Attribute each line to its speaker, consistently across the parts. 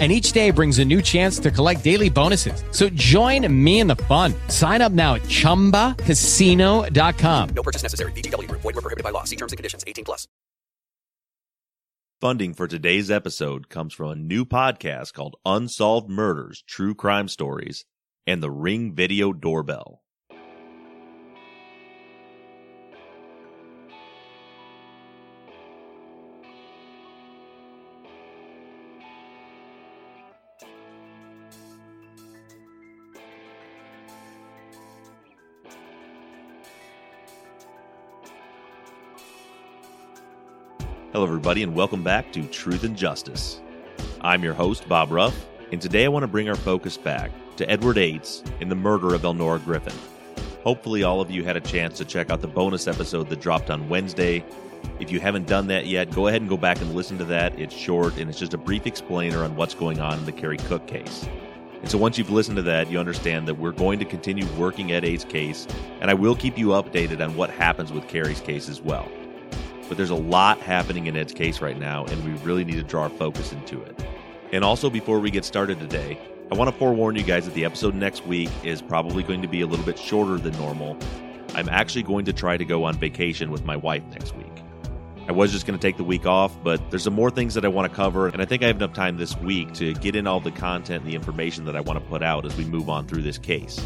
Speaker 1: and each day brings a new chance to collect daily bonuses. So join me in the fun. Sign up now at ChumbaCasino.com.
Speaker 2: No purchase necessary. VGW. Void were prohibited by law. See terms and conditions. 18 plus.
Speaker 3: Funding for today's episode comes from a new podcast called Unsolved Murders, True Crime Stories, and the Ring Video Doorbell. Hello, everybody, and welcome back to Truth and Justice. I'm your host, Bob Ruff, and today I want to bring our focus back to Edward Yates and the murder of Elnora Griffin. Hopefully, all of you had a chance to check out the bonus episode that dropped on Wednesday. If you haven't done that yet, go ahead and go back and listen to that. It's short and it's just a brief explainer on what's going on in the Kerry Cook case. And so once you've listened to that, you understand that we're going to continue working Ed Yates' case, and I will keep you updated on what happens with Kerry's case as well. But there's a lot happening in Ed's case right now, and we really need to draw our focus into it. And also, before we get started today, I want to forewarn you guys that the episode next week is probably going to be a little bit shorter than normal. I'm actually going to try to go on vacation with my wife next week. I was just going to take the week off, but there's some more things that I want to cover, and I think I have enough time this week to get in all the content and the information that I want to put out as we move on through this case.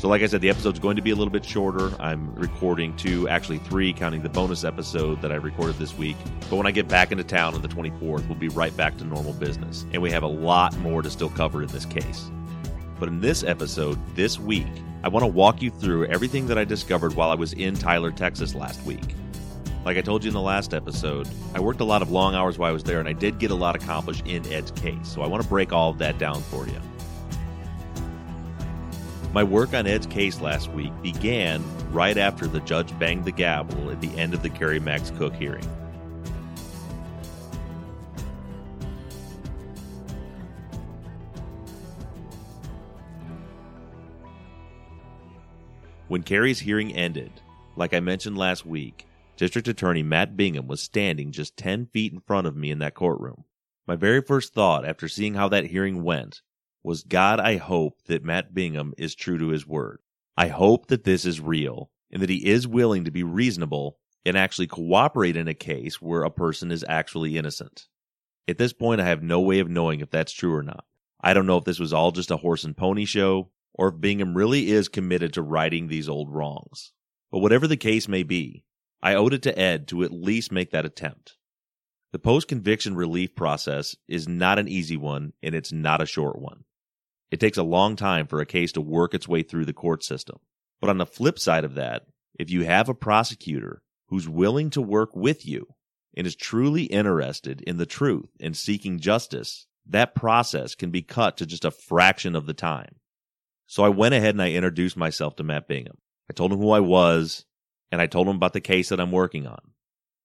Speaker 3: So, like I said, the episode's going to be a little bit shorter. I'm recording two, actually three, counting the bonus episode that I recorded this week. But when I get back into town on the 24th, we'll be right back to normal business. And we have a lot more to still cover in this case. But in this episode, this week, I want to walk you through everything that I discovered while I was in Tyler, Texas last week. Like I told you in the last episode, I worked a lot of long hours while I was there, and I did get a lot accomplished in Ed's case. So I want to break all of that down for you. My work on Ed's case last week began right after the judge banged the gavel at the end of the Kerry Max Cook hearing. When Kerry's hearing ended, like I mentioned last week, District Attorney Matt Bingham was standing just 10 feet in front of me in that courtroom. My very first thought after seeing how that hearing went was God, I hope that Matt Bingham is true to his word. I hope that this is real and that he is willing to be reasonable and actually cooperate in a case where a person is actually innocent. At this point, I have no way of knowing if that's true or not. I don't know if this was all just a horse and pony show or if Bingham really is committed to righting these old wrongs. But whatever the case may be, I owed it to Ed to at least make that attempt. The post conviction relief process is not an easy one and it's not a short one. It takes a long time for a case to work its way through the court system. But on the flip side of that, if you have a prosecutor who's willing to work with you and is truly interested in the truth and seeking justice, that process can be cut to just a fraction of the time. So I went ahead and I introduced myself to Matt Bingham. I told him who I was, and I told him about the case that I'm working on.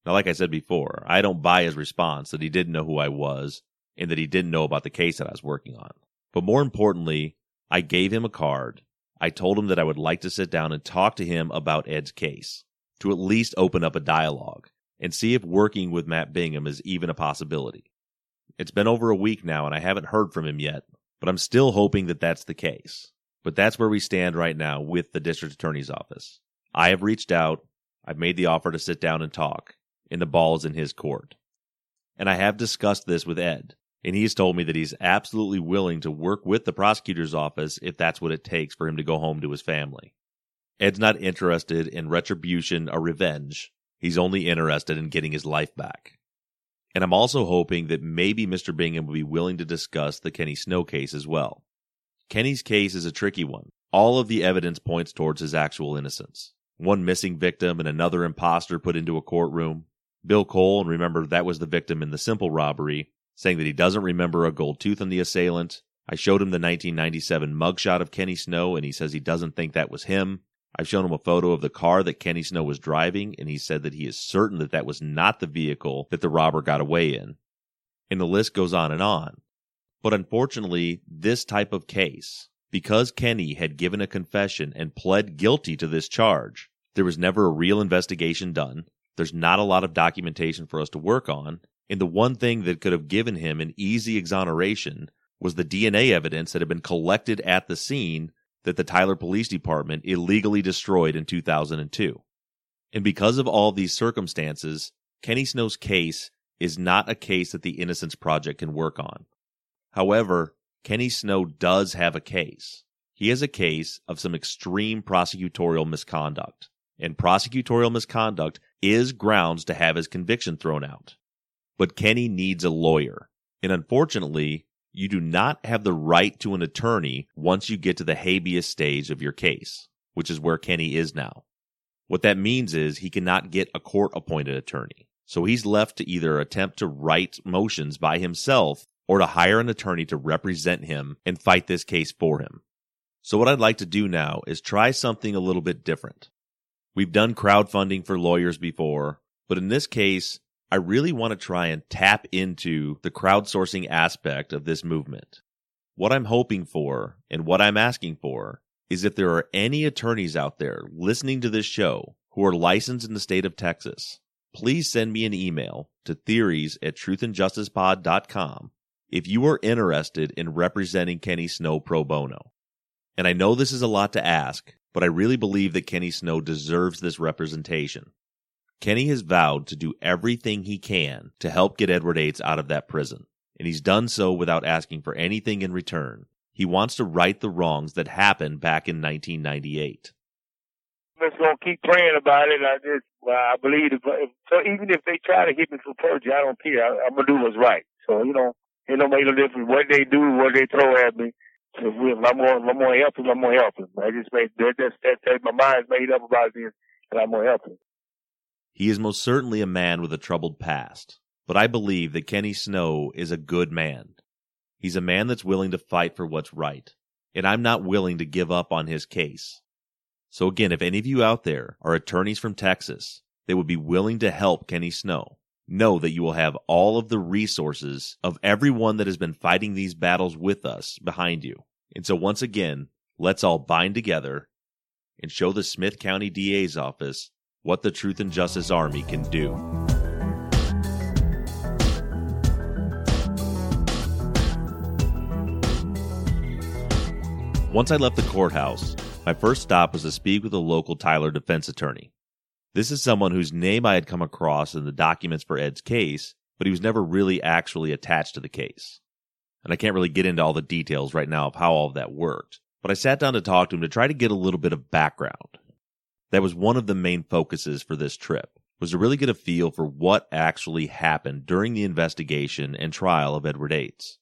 Speaker 3: Now, like I said before, I don't buy his response that he didn't know who I was and that he didn't know about the case that I was working on. But more importantly, I gave him a card. I told him that I would like to sit down and talk to him about Ed's case, to at least open up a dialogue and see if working with Matt Bingham is even a possibility. It's been over a week now and I haven't heard from him yet, but I'm still hoping that that's the case. But that's where we stand right now with the district attorney's office. I have reached out, I've made the offer to sit down and talk, and the ball is in his court. And I have discussed this with Ed, and he's told me that he's absolutely willing to work with the prosecutor's office if that's what it takes for him to go home to his family. Ed's not interested in retribution or revenge. He's only interested in getting his life back. And I'm also hoping that maybe Mr. Bingham will be willing to discuss the Kenny Snow case as well. Kenny's case is a tricky one. All of the evidence points towards his actual innocence. One missing victim and another impostor put into a courtroom. Bill Cole, and remember that was the victim in the simple robbery, saying that he doesn't remember a gold tooth on the assailant. I showed him the 1997 mugshot of Kenny Snow, and he says he doesn't think that was him. I've shown him a photo of the car that Kenny Snow was driving, and he said that he is certain that that was not the vehicle that the robber got away in. And the list goes on and on. But unfortunately, this type of case, because Kenny had given a confession and pled guilty to this charge, there was never a real investigation done. There's not a lot of documentation for us to work on. And the one thing that could have given him an easy exoneration was the DNA evidence that had been collected at the scene that the Tyler Police Department illegally destroyed in 2002. And because of all these circumstances, Kenny Snow's case is not a case that the Innocence Project can work on. However, Kenny Snow does have a case. He has a case of some extreme prosecutorial misconduct, and prosecutorial misconduct is grounds to have his conviction thrown out. But Kenny needs a lawyer, and unfortunately, you do not have the right to an attorney once you get to the habeas stage of your case, which is where Kenny is now. What that means is he cannot get a court appointed attorney. So he's left to either attempt to write motions by himself or to hire an attorney to represent him and fight this case for him. So what I'd like to do now is try something a little bit different. We've done crowdfunding for lawyers before, but in this case, I really want to try and tap into the crowdsourcing aspect of this movement. What I'm hoping for and what I'm asking for is if there are any attorneys out there listening to this show who are licensed in the state of Texas, please send me an email to theories at truthandjusticepod.com if you are interested in representing Kenny Snow pro bono. And I know this is a lot to ask, but I really believe that Kenny Snow deserves this representation. Kenny has vowed to do everything he can to help get Edward Yates out of that prison, and he's done so without asking for anything in return. He wants to right the wrongs that happened back in 1998.
Speaker 4: I'm Just gonna keep praying about it. I just, well, I believe, so even if they try to hit me for perjury, I don't care. I, I'm gonna do what's right. So you know, it don't make no difference what they do, what they throw at me. If, we, if I'm gonna, I'm gonna help him, I'm gonna help him. I just made that, that, that my mind's made up about this, and I'm gonna help him.
Speaker 3: He is most certainly a man with a troubled past, but I believe that Kenny Snow is a good man. He's a man that's willing to fight for what's right, and I'm not willing to give up on his case. So again, if any of you out there are attorneys from Texas they would be willing to help Kenny Snow, know that you will have all of the resources of everyone that has been fighting these battles with us behind you. And so once again, let's all bind together and show the Smith County DA's office what the Truth and Justice Army can do. Once I left the courthouse, my first stop was to speak with a local Tyler defense attorney. This is someone whose name I had come across in the documents for Ed's case, but he was never really actually attached to the case. And I can't really get into all the details right now of how all of that worked, but I sat down to talk to him to try to get a little bit of background. That was one of the main focuses for this trip, was to really get a feel for what actually happened during the investigation and trial of Edward Yates.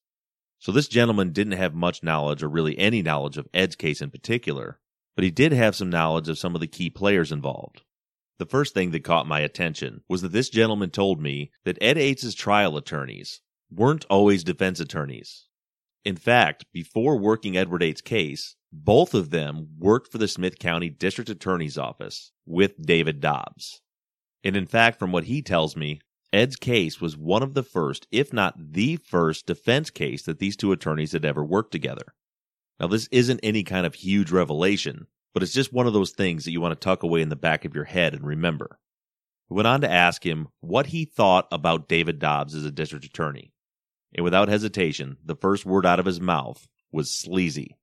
Speaker 3: So this gentleman didn't have much knowledge or really any knowledge of Ed's case in particular, but he did have some knowledge of some of the key players involved. The first thing that caught my attention was that this gentleman told me that Ed Yates' trial attorneys weren't always defense attorneys. In fact, before working Edward Yates' case, both of them worked for the Smith County District Attorney's Office with David Dobbs. And in fact, from what he tells me, Ed's case was one of the first, if not the first, defense case that these two attorneys had ever worked together. Now, this isn't any kind of huge revelation, but it's just one of those things that you want to tuck away in the back of your head and remember. We went on to ask him what he thought about David Dobbs as a district attorney. And without hesitation, the first word out of his mouth was sleazy.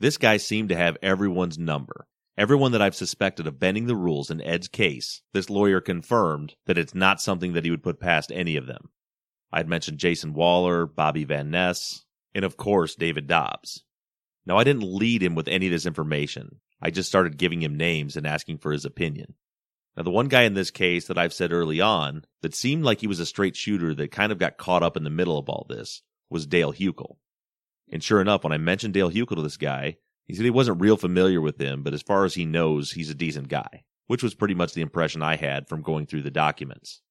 Speaker 3: This guy seemed to have everyone's number. Everyone that I've suspected of bending the rules in Ed's case, this lawyer confirmed that it's not something that he would put past any of them. I'd mentioned Jason Waller, Bobby Van Ness, and of course, David Dobbs. Now, I didn't lead him with any of this information. I just started giving him names and asking for his opinion. Now, the one guy in this case that I've said early on that seemed like he was a straight shooter that kind of got caught up in the middle of all this was Dale Huckel. And sure enough, when I mentioned Dale Huckel to this guy, he said he wasn't real familiar with him, but as far as he knows, he's a decent guy, which was pretty much the impression I had from going through the documents.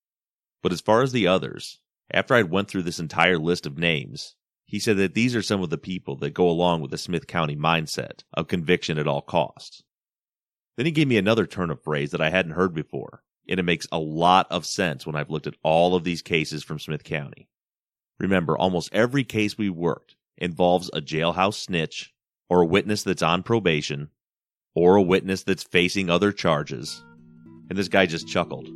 Speaker 3: But as far as the others, after I'd went through this entire list of names, he said that these are some of the people that go along with the Smith County mindset of conviction at all costs. Then he gave me another turn of phrase that I hadn't heard before, and it makes a lot of sense when I've looked at all of these cases from Smith County. Remember, almost every case we worked involves a jailhouse snitch, or a witness that's on probation, or a witness that's facing other charges. And this guy just chuckled.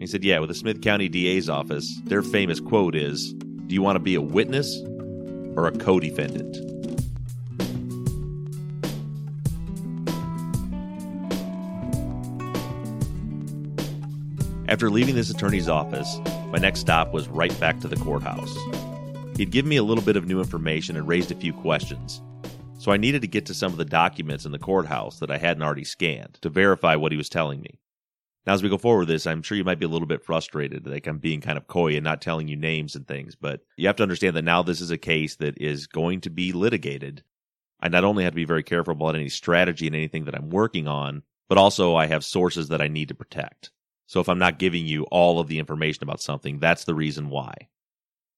Speaker 3: He said, Yeah, with the Smith County DA's office, their famous quote is Do you want to be a witness or a co defendant? After leaving this attorney's office, my next stop was right back to the courthouse. He'd given me a little bit of new information and raised a few questions, so I needed to get to some of the documents in the courthouse that I hadn't already scanned to verify what he was telling me. Now, as we go forward with this, I'm sure you might be a little bit frustrated, like I'm being kind of coy and not telling you names and things, but you have to understand that now this is a case that is going to be litigated. I not only have to be very careful about any strategy and anything that I'm working on, but also I have sources that I need to protect. So if I'm not giving you all of the information about something, that's the reason why.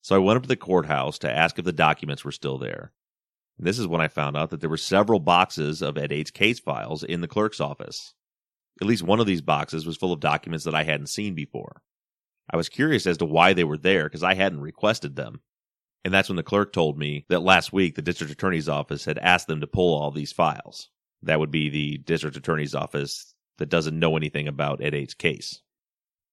Speaker 3: So I went up to the courthouse to ask if the documents were still there. And this is when I found out that there were several boxes of Ed Yates' case files in the clerk's office. At least one of these boxes was full of documents that I hadn't seen before. I was curious as to why they were there because I hadn't requested them. And that's when the clerk told me that last week the district attorney's office had asked them to pull all these files. That would be the district attorney's office that doesn't know anything about Ed Yates' case.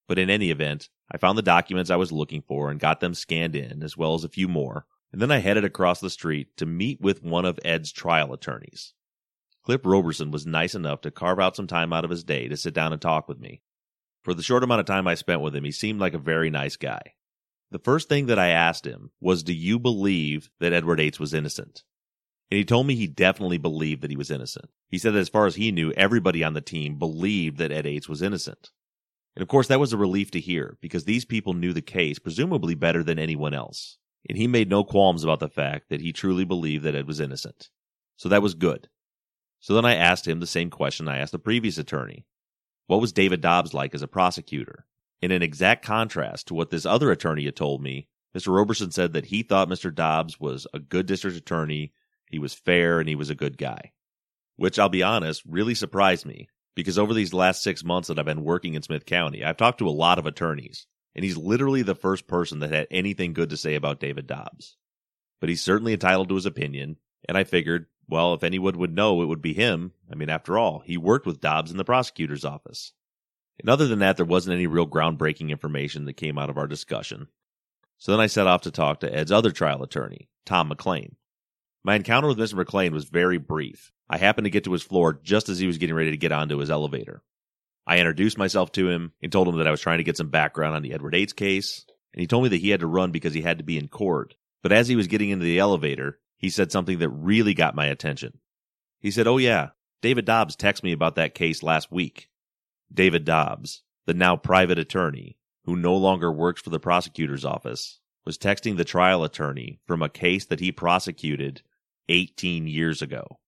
Speaker 3: But in any event, I found the documents I was looking for and got them scanned in, as well as a few more, and then I headed across the street to meet with one of Ed's trial attorneys. Cliff Roberson was nice enough to carve out some time out of his day to sit down and talk with me. For the short amount of time I spent with him, he seemed like a very nice guy. The first thing that I asked him was, Do you believe that Edward Yates was innocent? And he told me he definitely believed that he was innocent. He said that as far as he knew, everybody on the team believed that Ed Yates was innocent. And of course, that was a relief to hear because these people knew the case presumably better than anyone else. And he made no qualms about the fact that he truly believed that Ed was innocent. So that was good. So then I asked him the same question I asked the previous attorney. What was David Dobbs like as a prosecutor? In an exact contrast to what this other attorney had told me, Mr. Roberson said that he thought Mr. Dobbs was a good district attorney, he was fair, and he was a good guy. Which I'll be honest, really surprised me because over these last six months that I've been working in Smith County, I've talked to a lot of attorneys, and he's literally the first person that had anything good to say about David Dobbs. But he's certainly entitled to his opinion, and I figured, well, if anyone would know, it would be him. I mean, after all, he worked with Dobbs in the prosecutor's office. And other than that, there wasn't any real groundbreaking information that came out of our discussion. So then I set off to talk to Ed's other trial attorney, Tom McLean. My encounter with Mr. McLean was very brief. I happened to get to his floor just as he was getting ready to get onto his elevator. I introduced myself to him and told him that I was trying to get some background on the Edward Yates case, and he told me that he had to run because he had to be in court. But as he was getting into the elevator, he said something that really got my attention. He said, Oh, yeah, David Dobbs texted me about that case last week. David Dobbs, the now private attorney, who no longer works for the prosecutor's office, was texting the trial attorney from a case that he prosecuted 18 years ago.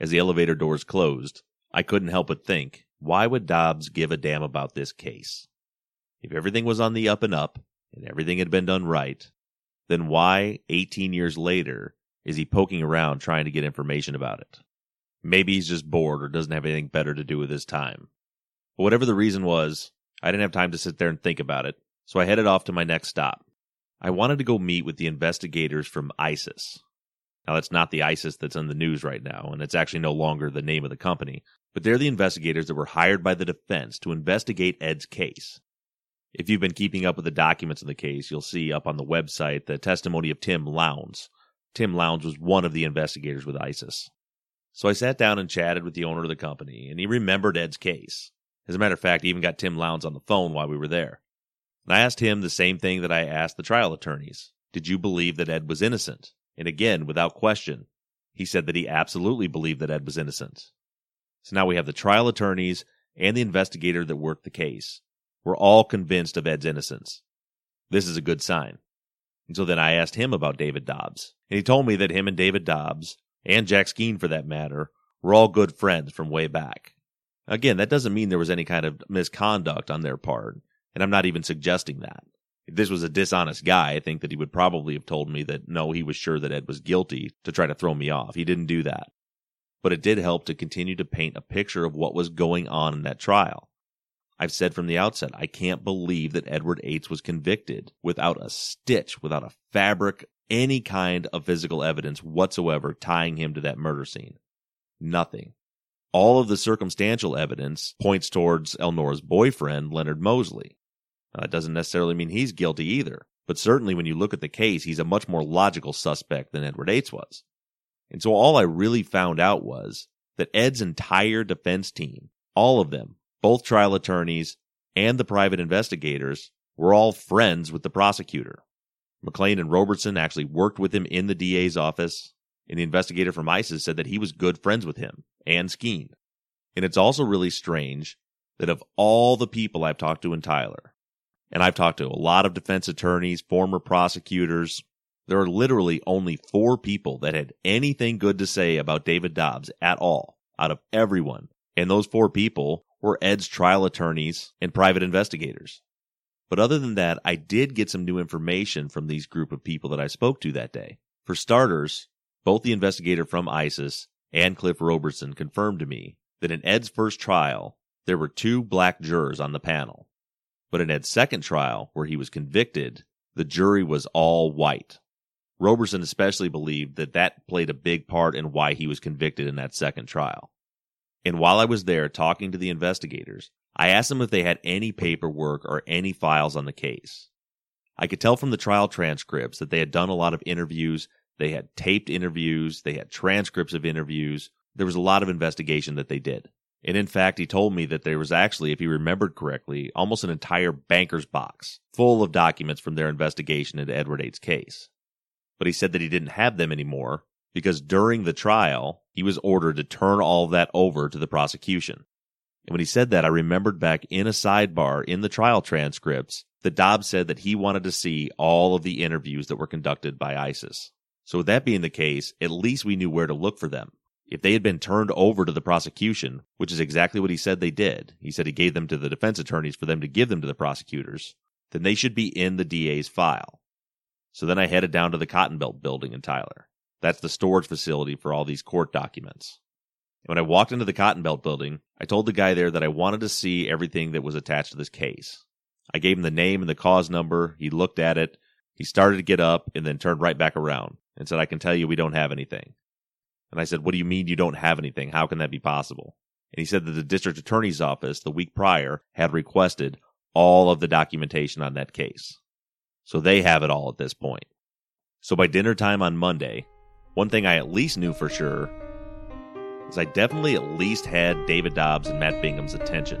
Speaker 3: As the elevator doors closed, I couldn't help but think, why would Dobbs give a damn about this case? If everything was on the up and up, and everything had been done right, then why, 18 years later, is he poking around trying to get information about it? Maybe he's just bored or doesn't have anything better to do with his time. But whatever the reason was, I didn't have time to sit there and think about it, so I headed off to my next stop. I wanted to go meet with the investigators from ISIS, now, that's not the ISIS that's in the news right now, and it's actually no longer the name of the company, but they're the investigators that were hired by the defense to investigate Ed's case. If you've been keeping up with the documents in the case, you'll see up on the website the testimony of Tim Lowndes. Tim Lowndes was one of the investigators with ISIS. So I sat down and chatted with the owner of the company, and he remembered Ed's case. As a matter of fact, he even got Tim Lowndes on the phone while we were there. And I asked him the same thing that I asked the trial attorneys Did you believe that Ed was innocent? And again, without question, he said that he absolutely believed that Ed was innocent. So now we have the trial attorneys and the investigator that worked the case. We're all convinced of Ed's innocence. This is a good sign. And so then I asked him about David Dobbs, and he told me that him and David Dobbs, and Jack Skeen for that matter, were all good friends from way back. Again, that doesn't mean there was any kind of misconduct on their part, and I'm not even suggesting that if this was a dishonest guy, I think that he would probably have told me that no, he was sure that Ed was guilty to try to throw me off. He didn't do that. but it did help to continue to paint a picture of what was going on in that trial. I've said from the outset, I can't believe that Edward Yates was convicted without a stitch, without a fabric, any kind of physical evidence whatsoever tying him to that murder scene. Nothing. All of the circumstantial evidence points towards Elnora's boyfriend, Leonard Mosley. Now, that doesn't necessarily mean he's guilty either, but certainly when you look at the case, he's a much more logical suspect than Edward Yates was. And so all I really found out was that Ed's entire defense team, all of them, both trial attorneys and the private investigators, were all friends with the prosecutor. McLean and Roberson actually worked with him in the DA's office, and the investigator from ISIS said that he was good friends with him and Skeen. And it's also really strange that of all the people I've talked to in Tyler, and I've talked to a lot of defense attorneys, former prosecutors, there are literally only four people that had anything good to say about David Dobbs at all out of everyone. And those four people were Ed's trial attorneys and private investigators. But other than that, I did get some new information from these group of people that I spoke to that day. For starters, both the investigator from ISIS and Cliff Roberson confirmed to me that in Ed's first trial, there were two black jurors on the panel. But in Ed's second trial, where he was convicted, the jury was all white. Roberson especially believed that that played a big part in why he was convicted in that second trial. And while I was there talking to the investigators, I asked them if they had any paperwork or any files on the case. I could tell from the trial transcripts that they had done a lot of interviews, they had taped interviews, they had transcripts of interviews. There was a lot of investigation that they did. And in fact, he told me that there was actually, if he remembered correctly, almost an entire banker's box full of documents from their investigation into Edward Yates' case. But he said that he didn't have them anymore because during the trial, he was ordered to turn all of that over to the prosecution. And when he said that, I remembered back in a sidebar in the trial transcripts that Dobbs said that he wanted to see all of the interviews that were conducted by ISIS. So with that being the case, at least we knew where to look for them. If they had been turned over to the prosecution, which is exactly what he said they did, he said he gave them to the defense attorneys for them to give them to the prosecutors, then they should be in the DA's file. So then I headed down to the Cotton Belt building in Tyler. That's the storage facility for all these court documents. When I walked into the Cotton Belt building, I told the guy there that I wanted to see everything that was attached to this case. I gave him the name and the cause number. He looked at it. He started to get up and then turned right back around and said, I can tell you we don't have anything. And I said, What do you mean you don't have anything? How can that be possible? And he said that the district attorney's office the week prior had requested all of the documentation on that case. So they have it all at this point. So by dinner time on Monday, one thing I at least knew for sure is I definitely at least had David Dobbs and Matt Bingham's attention.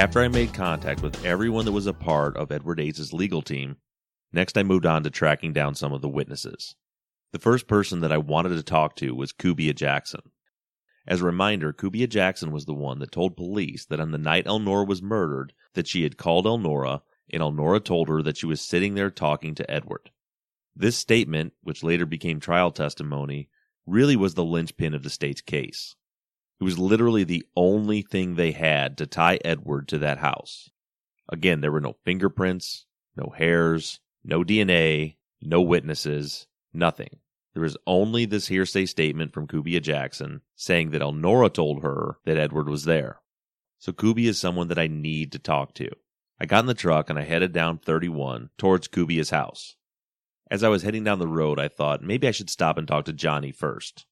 Speaker 3: After I made contact with everyone that was a part of Edward Yates' legal team, next I moved on to tracking down some of the witnesses. The first person that I wanted to talk to was Kubia Jackson. As a reminder, Kubia Jackson was the one that told police that on the night Elnora was murdered, that she had called Elnora, and Elnora told her that she was sitting there talking to Edward. This statement, which later became trial testimony, really was the linchpin of the state's case. It was literally the only thing they had to tie Edward to that house. Again, there were no fingerprints, no hairs, no DNA, no witnesses, nothing. There is only this hearsay statement from Kubia Jackson saying that Elnora told her that Edward was there. So Kubia is someone that I need to talk to. I got in the truck and I headed down 31 towards Kubia's house. As I was heading down the road, I thought maybe I should stop and talk to Johnny first.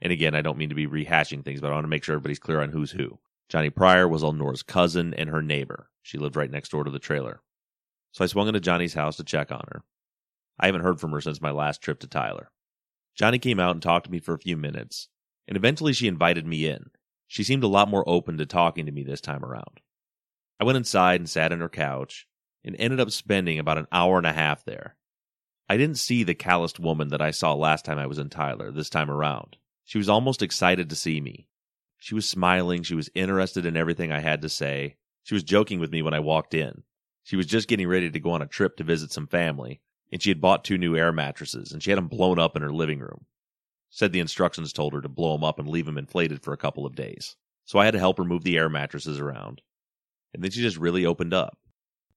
Speaker 3: And again, I don't mean to be rehashing things, but I want to make sure everybody's clear on who's who. Johnny Pryor was Elnora's cousin and her neighbor. She lived right next door to the trailer. So I swung into Johnny's house to check on her. I haven't heard from her since my last trip to Tyler. Johnny came out and talked to me for a few minutes, and eventually she invited me in. She seemed a lot more open to talking to me this time around. I went inside and sat on her couch and ended up spending about an hour and a half there. I didn't see the calloused woman that I saw last time I was in Tyler this time around. She was almost excited to see me. She was smiling, she was interested in everything I had to say. She was joking with me when I walked in. She was just getting ready to go on a trip to visit some family, and she had bought two new air mattresses, and she had them blown up in her living room. Said the instructions told her to blow them up and leave them inflated for a couple of days. So I had to help her move the air mattresses around. And then she just really opened up.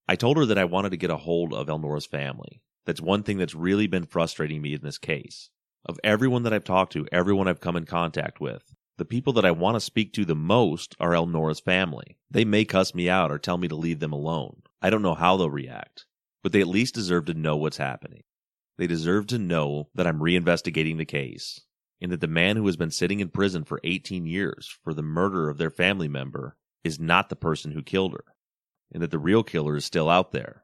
Speaker 3: I told her that I wanted to get a hold of Elnora's family. That's one thing that's really been frustrating me in this case. Of everyone that I've talked to, everyone I've come in contact with, the people that I want to speak to the most are Elnora's family. They may cuss me out or tell me to leave them alone. I don't know how they'll react, but they at least deserve to know what's happening. They deserve to know that I'm reinvestigating the case and that the man who has been sitting in prison for 18 years for the murder of their family member is not the person who killed her, and that the real killer is still out there.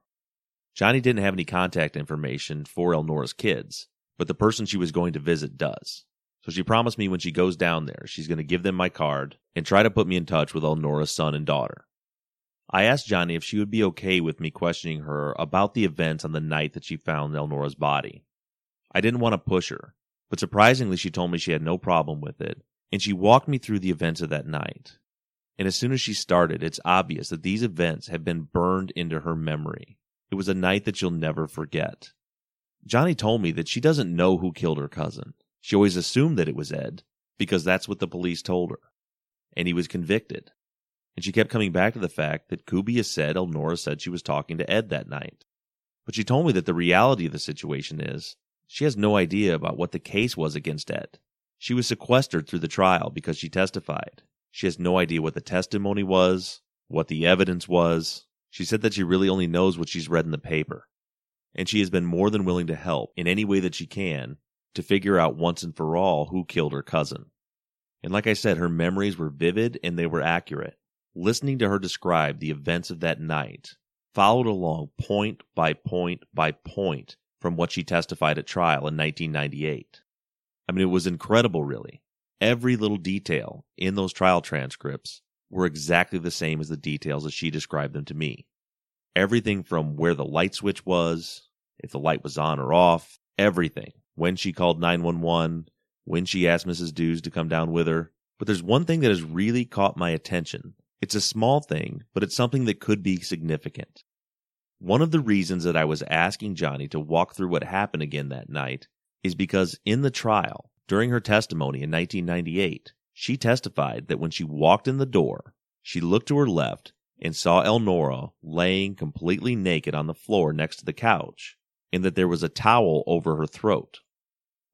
Speaker 3: Johnny didn't have any contact information for Elnora's kids, but the person she was going to visit does. So she promised me when she goes down there, she's going to give them my card and try to put me in touch with Elnora's son and daughter. I asked Johnny if she would be okay with me questioning her about the events on the night that she found Elnora's body. I didn't want to push her, but surprisingly she told me she had no problem with it, and she walked me through the events of that night. And as soon as she started, it's obvious that these events have been burned into her memory. It was a night that she'll never forget. Johnny told me that she doesn't know who killed her cousin. She always assumed that it was Ed, because that's what the police told her. And he was convicted. And she kept coming back to the fact that Kubia said Elnora said she was talking to Ed that night. But she told me that the reality of the situation is she has no idea about what the case was against Ed. She was sequestered through the trial because she testified. She has no idea what the testimony was, what the evidence was, she said that she really only knows what she's read in the paper, and she has been more than willing to help in any way that she can to figure out once and for all who killed her cousin. And like I said, her memories were vivid and they were accurate. Listening to her describe the events of that night followed along point by point by point from what she testified at trial in 1998. I mean, it was incredible, really. Every little detail in those trial transcripts were exactly the same as the details as she described them to me. Everything from where the light switch was, if the light was on or off, everything. When she called 911, when she asked Mrs. Dews to come down with her. But there's one thing that has really caught my attention. It's a small thing, but it's something that could be significant. One of the reasons that I was asking Johnny to walk through what happened again that night is because in the trial, during her testimony in 1998, she testified that when she walked in the door, she looked to her left and saw Elnora laying completely naked on the floor next to the couch, and that there was a towel over her throat.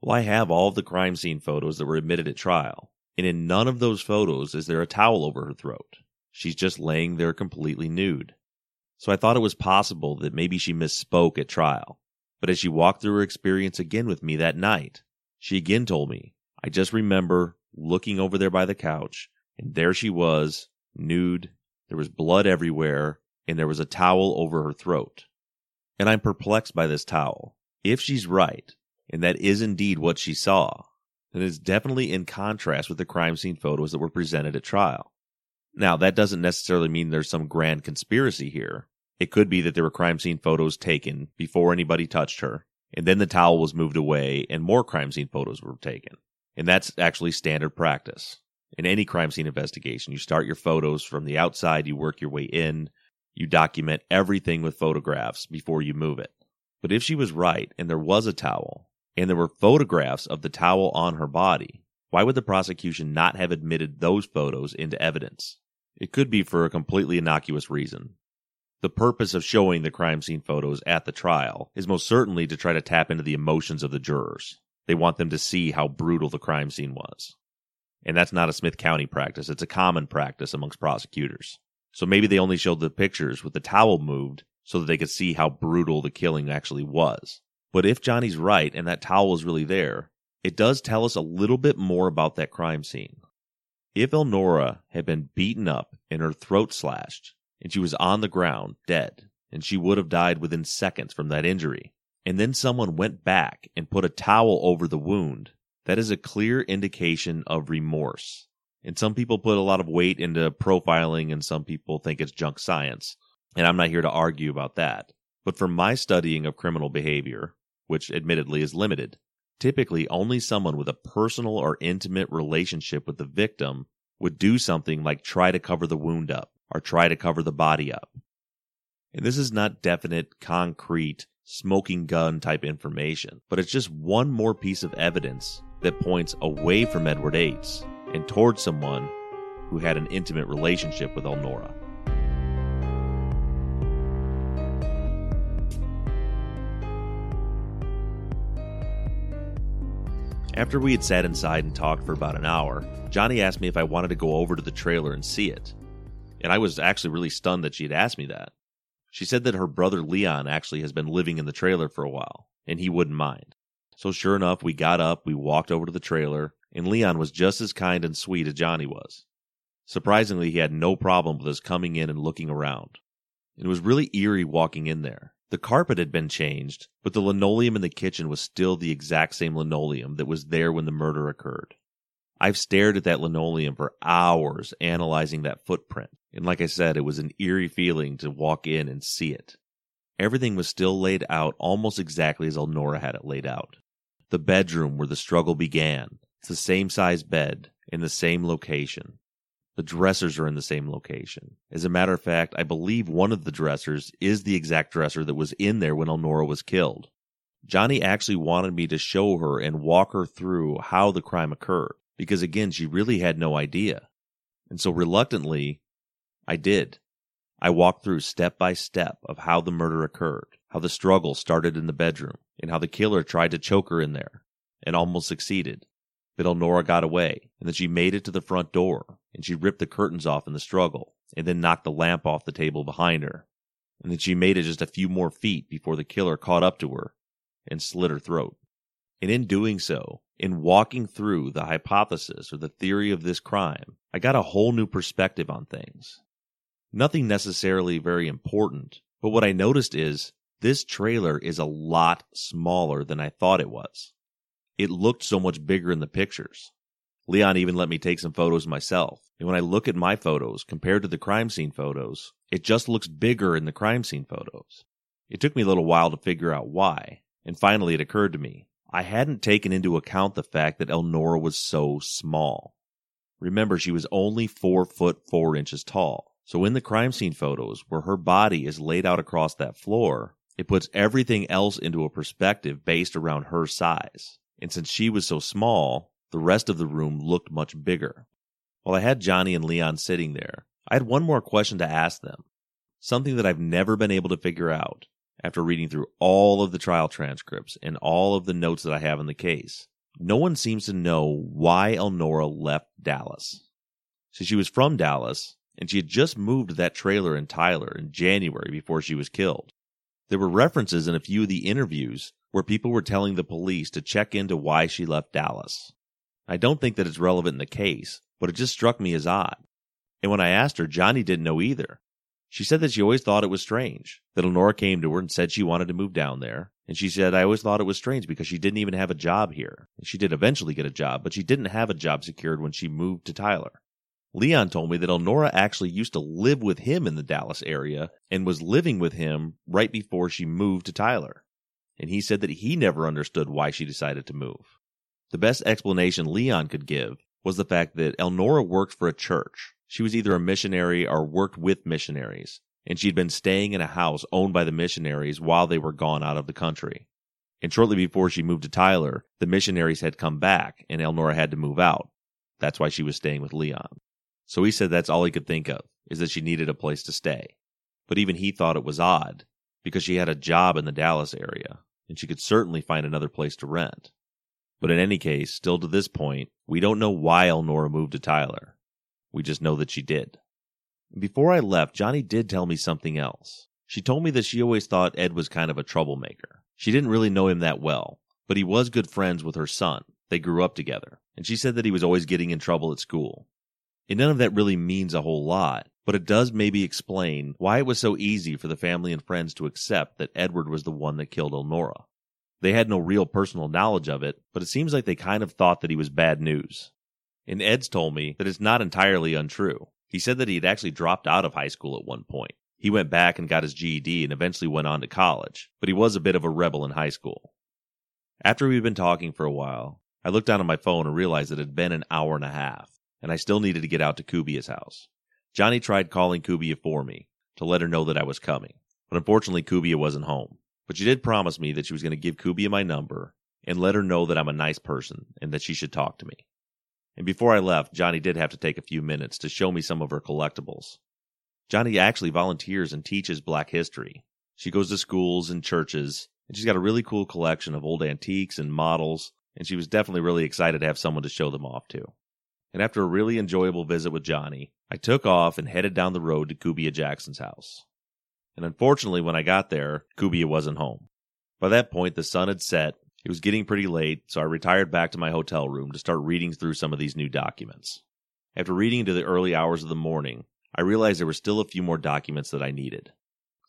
Speaker 3: Well, I have all of the crime scene photos that were admitted at trial, and in none of those photos is there a towel over her throat. She's just laying there completely nude. So I thought it was possible that maybe she misspoke at trial. But as she walked through her experience again with me that night, she again told me, I just remember looking over there by the couch, and there she was, nude. There was blood everywhere, and there was a towel over her throat. And I'm perplexed by this towel. If she's right, and that is indeed what she saw, then it's definitely in contrast with the crime scene photos that were presented at trial. Now, that doesn't necessarily mean there's some grand conspiracy here. It could be that there were crime scene photos taken before anybody touched her, and then the towel was moved away and more crime scene photos were taken. And that's actually standard practice. In any crime scene investigation, you start your photos from the outside, you work your way in, you document everything with photographs before you move it. But if she was right and there was a towel, and there were photographs of the towel on her body, why would the prosecution not have admitted those photos into evidence? It could be for a completely innocuous reason. The purpose of showing the crime scene photos at the trial is most certainly to try to tap into the emotions of the jurors. They want them to see how brutal the crime scene was. And that's not a Smith County practice, it's a common practice amongst prosecutors. So maybe they only showed the pictures with the towel moved so that they could see how brutal the killing actually was. But if Johnny's right and that towel is really there, it does tell us a little bit more about that crime scene. If Elnora had been beaten up and her throat slashed, and she was on the ground, dead, and she would have died within seconds from that injury, and then someone went back and put a towel over the wound, that is a clear indication of remorse. And some people put a lot of weight into profiling, and some people think it's junk science. And I'm not here to argue about that. But from my studying of criminal behavior, which admittedly is limited, typically only someone with a personal or intimate relationship with the victim would do something like try to cover the wound up or try to cover the body up. And this is not definite, concrete, smoking gun type information, but it's just one more piece of evidence that points away from Edward Yates and towards someone who had an intimate relationship with Elnora. After we had sat inside and talked for about an hour, Johnny asked me if I wanted to go over to the trailer and see it. And I was actually really stunned that she had asked me that. She said that her brother Leon actually has been living in the trailer for a while, and he wouldn't mind. So sure enough, we got up, we walked over to the trailer, and Leon was just as kind and sweet as Johnny was. Surprisingly, he had no problem with us coming in and looking around. It was really eerie walking in there. The carpet had been changed, but the linoleum in the kitchen was still the exact same linoleum that was there when the murder occurred. I've stared at that linoleum for hours analyzing that footprint, and like I said, it was an eerie feeling to walk in and see it. Everything was still laid out almost exactly as Elnora had it laid out. The bedroom where the struggle began, it's the same size bed in the same location. The dressers are in the same location. As a matter of fact, I believe one of the dressers is the exact dresser that was in there when Elnora was killed. Johnny actually wanted me to show her and walk her through how the crime occurred, because again, she really had no idea. And so reluctantly, I did. I walked through step by step of how the murder occurred, how the struggle started in the bedroom, and how the killer tried to choke her in there and almost succeeded. But Elnora got away, and then she made it to the front door, and she ripped the curtains off in the struggle, and then knocked the lamp off the table behind her. And then she made it just a few more feet before the killer caught up to her and slit her throat. And in doing so, in walking through the hypothesis or the theory of this crime, I got a whole new perspective on things. Nothing necessarily very important, but what I noticed is this trailer is a lot smaller than I thought it was. It looked so much bigger in the pictures. Leon even let me take some photos myself. And when I look at my photos compared to the crime scene photos, it just looks bigger in the crime scene photos. It took me a little while to figure out why, and finally it occurred to me. I hadn't taken into account the fact that Elnora was so small. Remember, she was only four foot four inches tall. So in the crime scene photos, where her body is laid out across that floor, it puts everything else into a perspective based around her size. And since she was so small, the rest of the room looked much bigger. While I had Johnny and Leon sitting there, I had one more question to ask them. Something that I've never been able to figure out after reading through all of the trial transcripts and all of the notes that I have in the case. No one seems to know why Elnora left Dallas. So she was from Dallas, and she had just moved to that trailer in Tyler in January before she was killed. There were references in a few of the interviews where people were telling the police to check into why she left Dallas. I don't think that it's relevant in the case, but it just struck me as odd. And when I asked her, Johnny didn't know either. She said that she always thought it was strange that Elnora came to her and said she wanted to move down there. And she said, I always thought it was strange because she didn't even have a job here. And she did eventually get a job, but she didn't have a job secured when she moved to Tyler. Leon told me that Elnora actually used to live with him in the Dallas area and was living with him right before she moved to Tyler. And he said that he never understood why she decided to move. The best explanation Leon could give was the fact that Elnora worked for a church. She was either a missionary or worked with missionaries, and she'd been staying in a house owned by the missionaries while they were gone out of the country. And shortly before she moved to Tyler, the missionaries had come back and Elnora had to move out. That's why she was staying with Leon. So he said that's all he could think of, is that she needed a place to stay. But even he thought it was odd, because she had a job in the Dallas area, and she could certainly find another place to rent. But in any case, still to this point, we don't know why Elnora moved to Tyler. We just know that she did. Before I left, Johnny did tell me something else. She told me that she always thought Ed was kind of a troublemaker. She didn't really know him that well, but he was good friends with her son. They grew up together, and she said that he was always getting in trouble at school. And none of that really means a whole lot, but it does maybe explain why it was so easy for the family and friends to accept that Edward was the one that killed Elnora. They had no real personal knowledge of it, but it seems like they kind of thought that he was bad news. And Ed's told me that it's not entirely untrue. He said that he had actually dropped out of high school at one point. He went back and got his GED and eventually went on to college, but he was a bit of a rebel in high school. After we'd been talking for a while, I looked down at my phone and realized it had been an hour and a half, and I still needed to get out to Kubia's house. Johnny tried calling Kubia for me to let her know that I was coming, but unfortunately Kubia wasn't home. But she did promise me that she was going to give Kubia my number and let her know that I'm a nice person and that she should talk to me. And before I left, Johnny did have to take a few minutes to show me some of her collectibles. Johnny actually volunteers and teaches black history. She goes to schools and churches, and she's got a really cool collection of old antiques and models, and she was definitely really excited to have someone to show them off to. And after a really enjoyable visit with Johnny, I took off and headed down the road to Kubia Jackson's house. And unfortunately, when I got there, Kubia wasn't home. By that point, the sun had set. It was getting pretty late, so I retired back to my hotel room to start reading through some of these new documents. After reading into the early hours of the morning, I realized there were still a few more documents that I needed.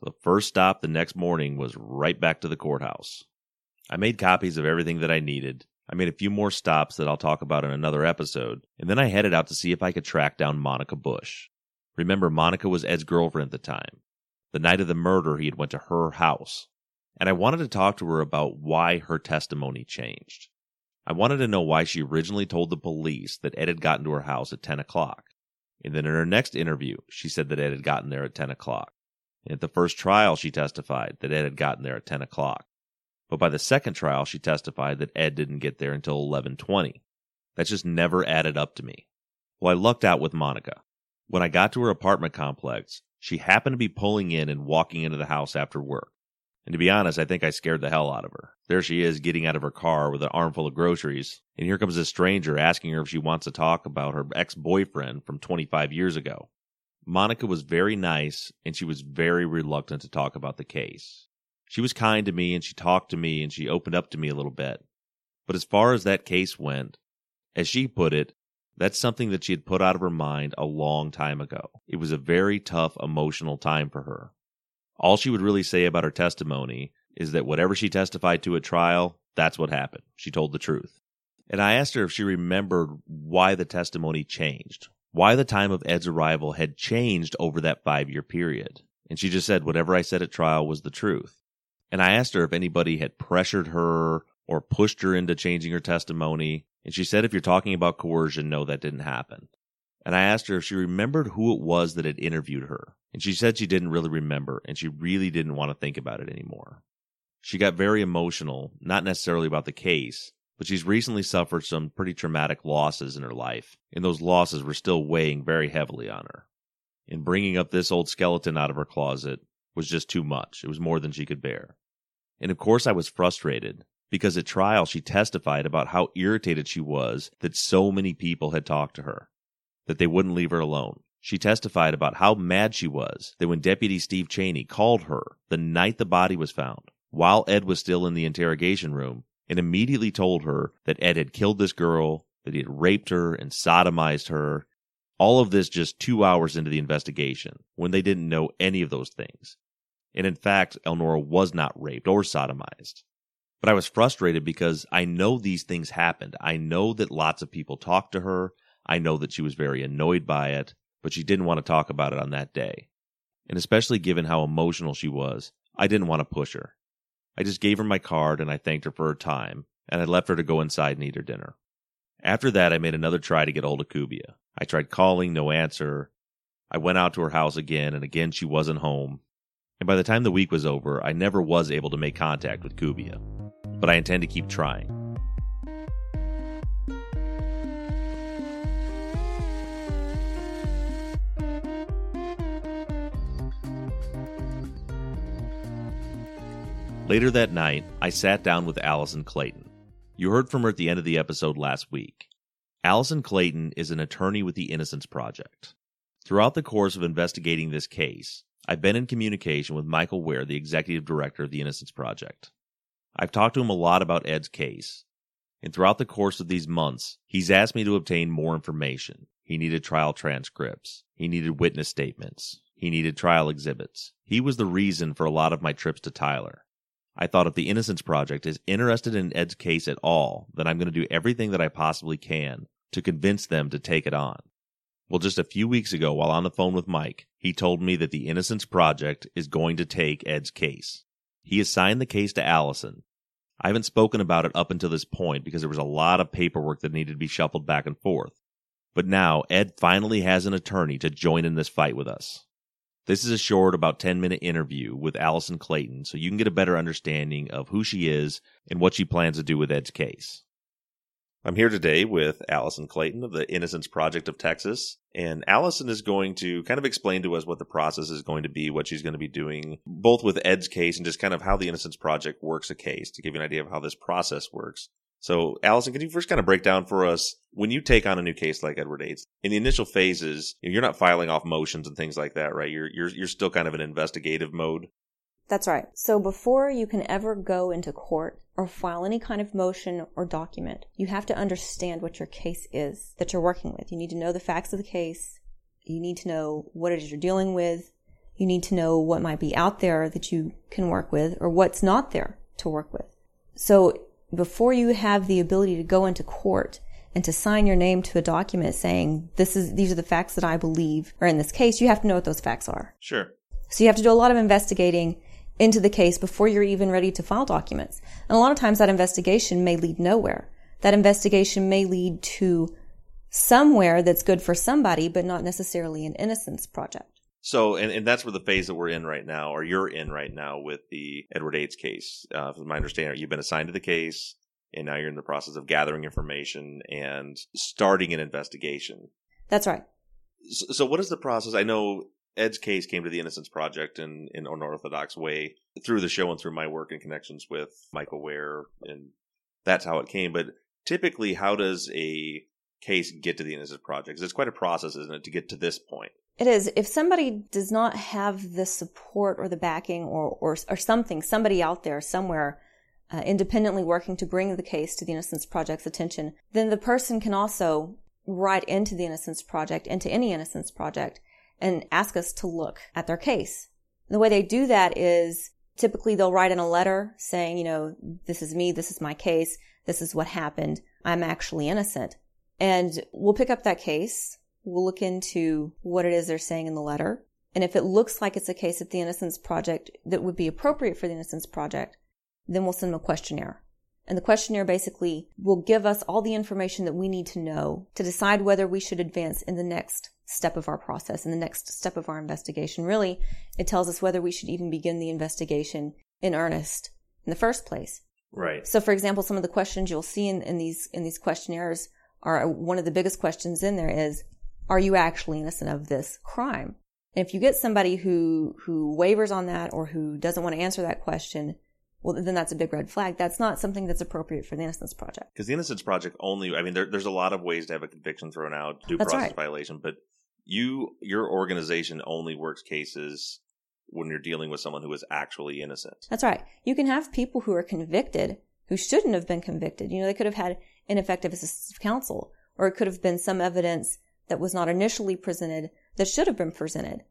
Speaker 3: So The first stop the next morning was right back to the courthouse. I made copies of everything that I needed. I made a few more stops that I'll talk about in another episode, and then I headed out to see if I could track down Monica Bush. Remember, Monica was Ed's girlfriend at the time. The night of the murder, he had went to her house, and I wanted to talk to her about why her testimony changed. I wanted to know why she originally told the police that Ed had gotten to her house at 10 o'clock. And then in her next interview, she said that Ed had gotten there at 10 o'clock. And at the first trial, she testified that Ed had gotten there at 10 o'clock. But by the second trial, she testified that Ed didn't get there until 11:20. That just never added up to me. Well, I lucked out with Monica. When I got to her apartment complex, she happened to be pulling in and walking into the house after work. And to be honest, I think I scared the hell out of her. There she is getting out of her car with an armful of groceries, and here comes a stranger asking her if she wants to talk about her ex boyfriend from 25 years ago. Monica was very nice, and she was very reluctant to talk about the case. She was kind to me, and she talked to me, and she opened up to me a little bit. But as far as that case went, as she put it, that's something that she had put out of her mind a long time ago. It was a very tough emotional time for her. All she would really say about her testimony is that whatever she testified to at trial, that's what happened. She told the truth. And I asked her if she remembered why the testimony changed, why the time of Ed's arrival had changed over that five year period. And she just said, whatever I said at trial was the truth. And I asked her if anybody had pressured her or pushed her into changing her testimony. And she said, if you're talking about coercion, no, that didn't happen. And I asked her if she remembered who it was that had interviewed her. And she said she didn't really remember and she really didn't want to think about it anymore. She got very emotional, not necessarily about the case, but she's recently suffered some pretty traumatic losses in her life, and those losses were still weighing very heavily on her. And bringing up this old skeleton out of her closet was just too much. It was more than she could bear. And of course, I was frustrated because at trial she testified about how irritated she was that so many people had talked to her, that they wouldn't leave her alone, she testified about how mad she was that when Deputy Steve Cheney called her the night the body was found, while Ed was still in the interrogation room, and immediately told her that Ed had killed this girl, that he had raped her and sodomized her. All of this just two hours into the investigation, when they didn't know any of those things. And in fact, Elnora was not raped or sodomized. But I was frustrated because I know these things happened. I know that lots of people talked to her. I know that she was very annoyed by it but she didn't want to talk about it on that day. And especially given how emotional she was, I didn't want to push her. I just gave her my card and I thanked her for her time, and I left her to go inside and eat her dinner. After that, I made another try to get hold of Kubia. I tried calling, no answer. I went out to her house again, and again she wasn't home. And by the time the week was over, I never was able to make contact with Kubia. But I intend to keep trying. Later that night, I sat down with Allison Clayton. You heard from her at the end of the episode last week. Allison Clayton is an attorney with the Innocence Project. Throughout the course of investigating this case, I've been in communication with Michael Ware, the executive director of the Innocence Project. I've talked to him a lot about Ed's case, and throughout the course of these months, he's asked me to obtain more information. He needed trial transcripts, he needed witness statements, he needed trial exhibits. He was the reason for a lot of my trips to Tyler. I thought if the Innocence Project is interested in Ed's case at all, then I'm going to do everything that I possibly can to convince them to take it on. Well, just a few weeks ago, while on the phone with Mike, he told me that the Innocence Project is going to take Ed's case. He assigned the case to Allison. I haven't spoken about it up until this point because there was a lot of paperwork that needed to be shuffled back and forth. But now Ed finally has an attorney to join in this fight with us. This is a short, about 10 minute interview with Allison Clayton so you can get a better understanding of who she is and what she plans to do with Ed's case. I'm here today with Allison Clayton of the Innocence Project of Texas. And Allison is going to kind of explain to us what the process is going to be, what she's going to be doing, both with Ed's case and just kind of how the Innocence Project works a case to give you an idea of how this process works. So, Allison, can you first kind of break down for us when you take on a new case like Edward Yates? In the initial phases, you're not filing off motions and things like that, right? You're you're you're still kind of in investigative mode.
Speaker 5: That's right. So before you can ever go into court or file any kind of motion or document, you have to understand what your case is that you're working with. You need to know the facts of the case. You need to know what it is you're dealing with. You need to know what might be out there that you can work with or what's not there to work with. So before you have the ability to go into court and to sign your name to a document saying this is these are the facts that I believe are in this case, you have to know what those facts are.
Speaker 3: Sure.
Speaker 5: So you have to do a lot of investigating into the case before you're even ready to file documents. And a lot of times that investigation may lead nowhere. That investigation may lead to somewhere that's good for somebody, but not necessarily an innocence project.
Speaker 3: So, and, and that's where the phase that we're in right now, or you're in right now with the Edward Yates case. Uh, from my understanding, you've been assigned to the case, and now you're in the process of gathering information and starting an investigation.
Speaker 5: That's right.
Speaker 3: So, so what is the process? I know Ed's case came to the Innocence Project in, in an unorthodox way through the show and through my work and connections with Michael Ware, and that's how it came. But typically, how does a case get to the Innocence Project? It's quite a process, isn't it, to get to this point?
Speaker 5: It is. If somebody does not have the support or the backing or, or, or something, somebody out there somewhere uh, independently working to bring the case to the Innocence Project's attention, then the person can also write into the Innocence Project, into any Innocence Project, and ask us to look at their case. And the way they do that is typically they'll write in a letter saying, you know, this is me, this is my case, this is what happened, I'm actually innocent. And we'll pick up that case We'll look into what it is they're saying in the letter. And if it looks like it's a case at the Innocence Project that would be appropriate for the Innocence Project, then we'll send them a questionnaire. And the questionnaire basically will give us all the information that we need to know to decide whether we should advance in the next step of our process, in the next step of our investigation. Really, it tells us whether we should even begin the investigation in earnest in the first place.
Speaker 3: Right.
Speaker 5: So, for example, some of the questions you'll see in, in these in these questionnaires are uh, one of the biggest questions in there is are you actually innocent of this crime? And if you get somebody who, who wavers on that or who doesn't want to answer that question, well, then that's a big red flag. That's not something that's appropriate for the Innocence Project.
Speaker 3: Because the Innocence Project only, I mean, there, there's a lot of ways to have a conviction thrown out, due
Speaker 5: That's
Speaker 3: process
Speaker 5: right.
Speaker 3: violation, but you, your organization only works cases when you're dealing with someone who is actually innocent.
Speaker 5: That's right. You can have people who are convicted who shouldn't have been convicted. You know, they could have had ineffective assistance of counsel, or it could have been some evidence that was not initially presented that should have been presented.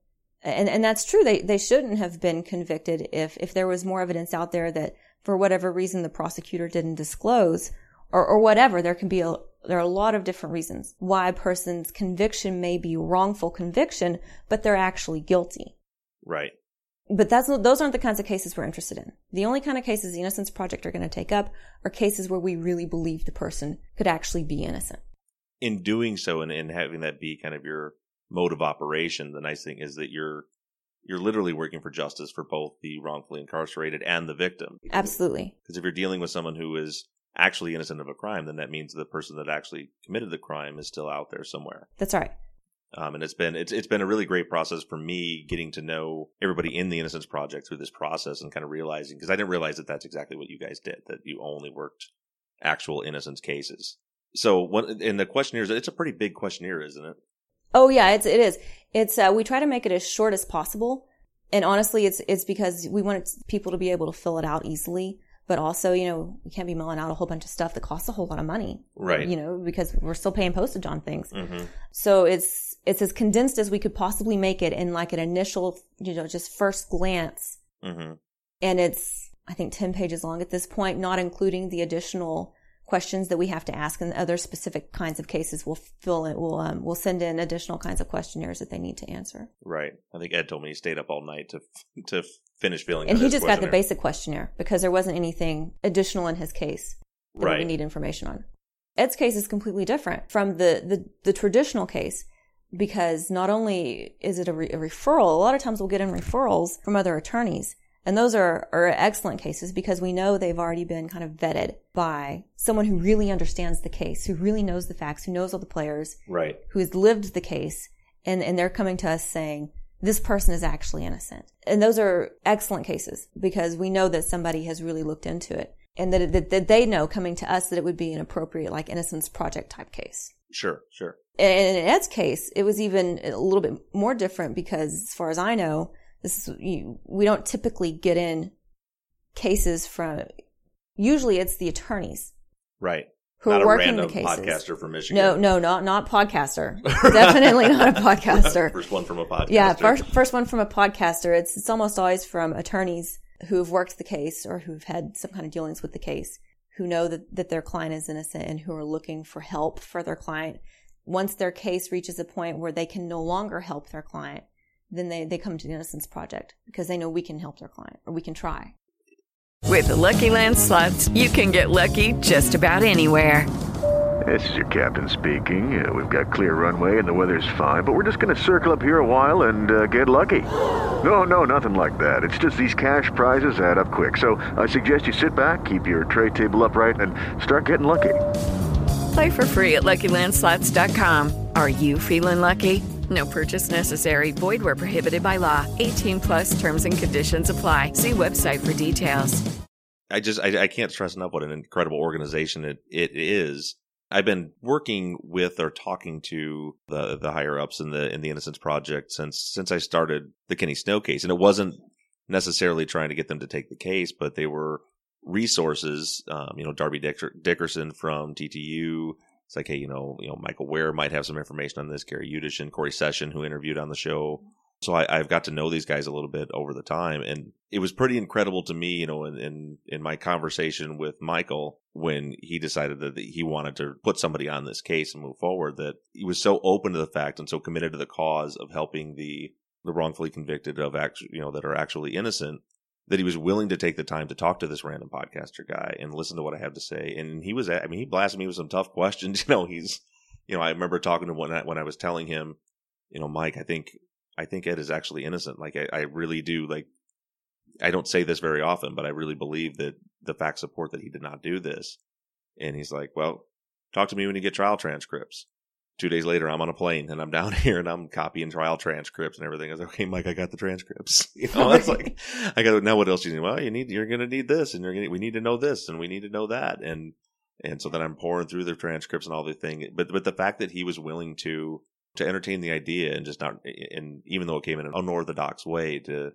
Speaker 5: And, and that's true. They, they shouldn't have been convicted if, if there was more evidence out there that for whatever reason the prosecutor didn't disclose or, or whatever. There can be a, there are a lot of different reasons why a person's conviction may be wrongful conviction, but they're actually guilty.
Speaker 3: Right.
Speaker 5: But that's, those aren't the kinds of cases we're interested in. The only kind of cases the Innocence Project are going to take up are cases where we really believe the person could actually be innocent
Speaker 3: in doing so and, and having that be kind of your mode of operation, the nice thing is that you're you're literally working for justice for both the wrongfully incarcerated and the victim.
Speaker 5: Absolutely.
Speaker 3: Because if you're dealing with someone who is actually innocent of a crime, then that means the person that actually committed the crime is still out there somewhere.
Speaker 5: That's right.
Speaker 3: Um, and it's been it's it's been a really great process for me getting to know everybody in the Innocence Project through this process and kind of realizing because I didn't realize that that's exactly what you guys did that you only worked actual innocence cases. So, what in the questionnaires, it's a pretty big questionnaire, isn't it?
Speaker 5: Oh yeah, it's it is. It's uh, we try to make it as short as possible, and honestly, it's it's because we want people to be able to fill it out easily. But also, you know, we can't be mailing out a whole bunch of stuff that costs a whole lot of money,
Speaker 3: Right.
Speaker 5: You know, because we're still paying postage on things.
Speaker 3: Mm-hmm.
Speaker 5: So it's it's as condensed as we could possibly make it in like an initial, you know, just first glance,
Speaker 3: Mm-hmm.
Speaker 5: and it's I think ten pages long at this point, not including the additional questions that we have to ask and other specific kinds of cases we'll fill it we'll um, we'll send in additional kinds of questionnaires that they need to answer
Speaker 3: Right. I think Ed told me he stayed up all night to to finish filling.
Speaker 5: and
Speaker 3: out
Speaker 5: he just got the basic questionnaire because there wasn't anything additional in his case that we
Speaker 3: Right.
Speaker 5: would need information on ed's case is completely different from the the, the traditional case because not only is it a, re- a referral a lot of times we'll get in referrals from other attorneys and those are, are excellent cases because we know they've already been kind of vetted by someone who really understands the case, who really knows the facts, who knows all the players,
Speaker 3: Right.
Speaker 5: who has lived the case, and, and they're coming to us saying, this person is actually innocent. And those are excellent cases because we know that somebody has really looked into it and that, that, that they know coming to us that it would be an appropriate, like, innocence project type case.
Speaker 3: Sure. Sure.
Speaker 5: And in Ed's case, it was even a little bit more different because, as far as I know, this is you, we don't typically get in cases from. Usually, it's the attorneys
Speaker 3: Right.
Speaker 5: who
Speaker 3: Not
Speaker 5: are
Speaker 3: a
Speaker 5: working the cases.
Speaker 3: podcaster from Michigan.
Speaker 5: No, no, not not podcaster. Definitely not a podcaster.
Speaker 3: First one from a podcaster.
Speaker 5: Yeah, first first one from a podcaster. It's it's almost always from attorneys who've worked the case or who've had some kind of dealings with the case, who know that, that their client is innocent and who are looking for help for their client. Once their case reaches a point where they can no longer help their client, then they, they come to the Innocence Project because they know we can help their client or we can try.
Speaker 6: With the Lucky Land slots, you can get lucky just about anywhere.
Speaker 7: This is your captain speaking. Uh, we've got clear runway and the weather's fine, but we're just going to circle up here a while and uh, get lucky. No, no, nothing like that. It's just these cash prizes add up quick. So I suggest you sit back, keep your tray table upright, and start getting lucky.
Speaker 6: Play for free at LuckyLandSlots.com. Are you feeling lucky? No purchase necessary. Void where prohibited by law. 18 plus terms and conditions apply. See website for details.
Speaker 3: I just I, I can't stress enough what an incredible organization it, it is. I've been working with or talking to the the higher ups in the in the Innocence Project since since I started the Kenny Snow case, and it wasn't necessarily trying to get them to take the case, but they were resources. Um, you know, Darby Dicker, Dickerson from TTU. It's like, hey, you know, you know, Michael Ware might have some information on this. Gary Udashen and Cory Session, who interviewed on the show. So I, I've got to know these guys a little bit over the time, and it was pretty incredible to me, you know, in, in in my conversation with Michael when he decided that he wanted to put somebody on this case and move forward. That he was so open to the fact and so committed to the cause of helping the the wrongfully convicted of act, you know, that are actually innocent. That he was willing to take the time to talk to this random podcaster guy and listen to what I have to say. And he was, I mean, he blasted me with some tough questions. You know, he's, you know, I remember talking to him when I, when I was telling him, you know, Mike, I think I think Ed is actually innocent. Like I, I really do. Like I don't say this very often, but I really believe that the facts support that he did not do this. And he's like, "Well, talk to me when you get trial transcripts." Two days later, I'm on a plane and I'm down here and I'm copying trial transcripts and everything. I was like, "Okay, Mike, I got the transcripts." You know, it's like I got now. What else do you need? Well, you need you're going to need this, and you're going to we need to know this, and we need to know that, and and so then I'm pouring through the transcripts and all the thing. But but the fact that he was willing to to entertain the idea and just not and even though it came in an unorthodox way to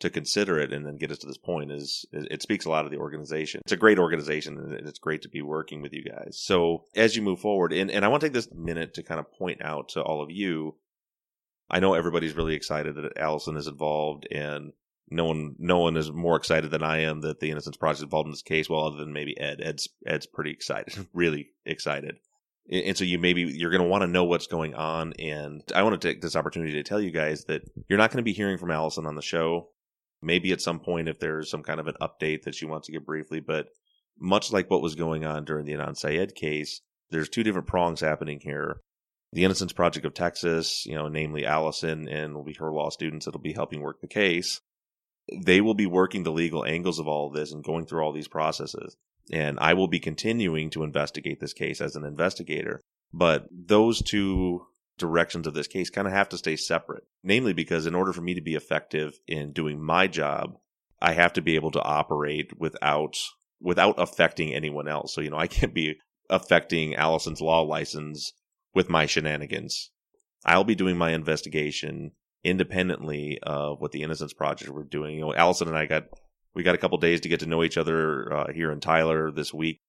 Speaker 3: to consider it and then get us to this point is it speaks a lot of the organization. It's a great organization and it's great to be working with you guys. So as you move forward, and, and I want to take this minute to kind of point out to all of you. I know everybody's really excited that Allison is involved and no one no one is more excited than I am that the Innocence Project is involved in this case. Well, other than maybe Ed. Ed's Ed's pretty excited, really excited and so you maybe you're going to want to know what's going on and i want to take this opportunity to tell you guys that you're not going to be hearing from allison on the show maybe at some point if there's some kind of an update that she wants to give briefly but much like what was going on during the Adnan Syed case there's two different prongs happening here. The innocence project of texas you know namely allison and will be her law students that'll be helping work the case. They will be working the legal angles of all of this and going through all these processes. And I will be continuing to investigate this case as an investigator. But those two directions of this case kind of have to stay separate, namely because in order for me to be effective in doing my job, I have to be able to operate without without affecting anyone else. So, you know, I can't be affecting Allison's law license with my shenanigans. I'll be doing my investigation independently of what the Innocence Project were doing. You know, Allison and I got we got a couple days to get to know each other uh, here in Tyler this week.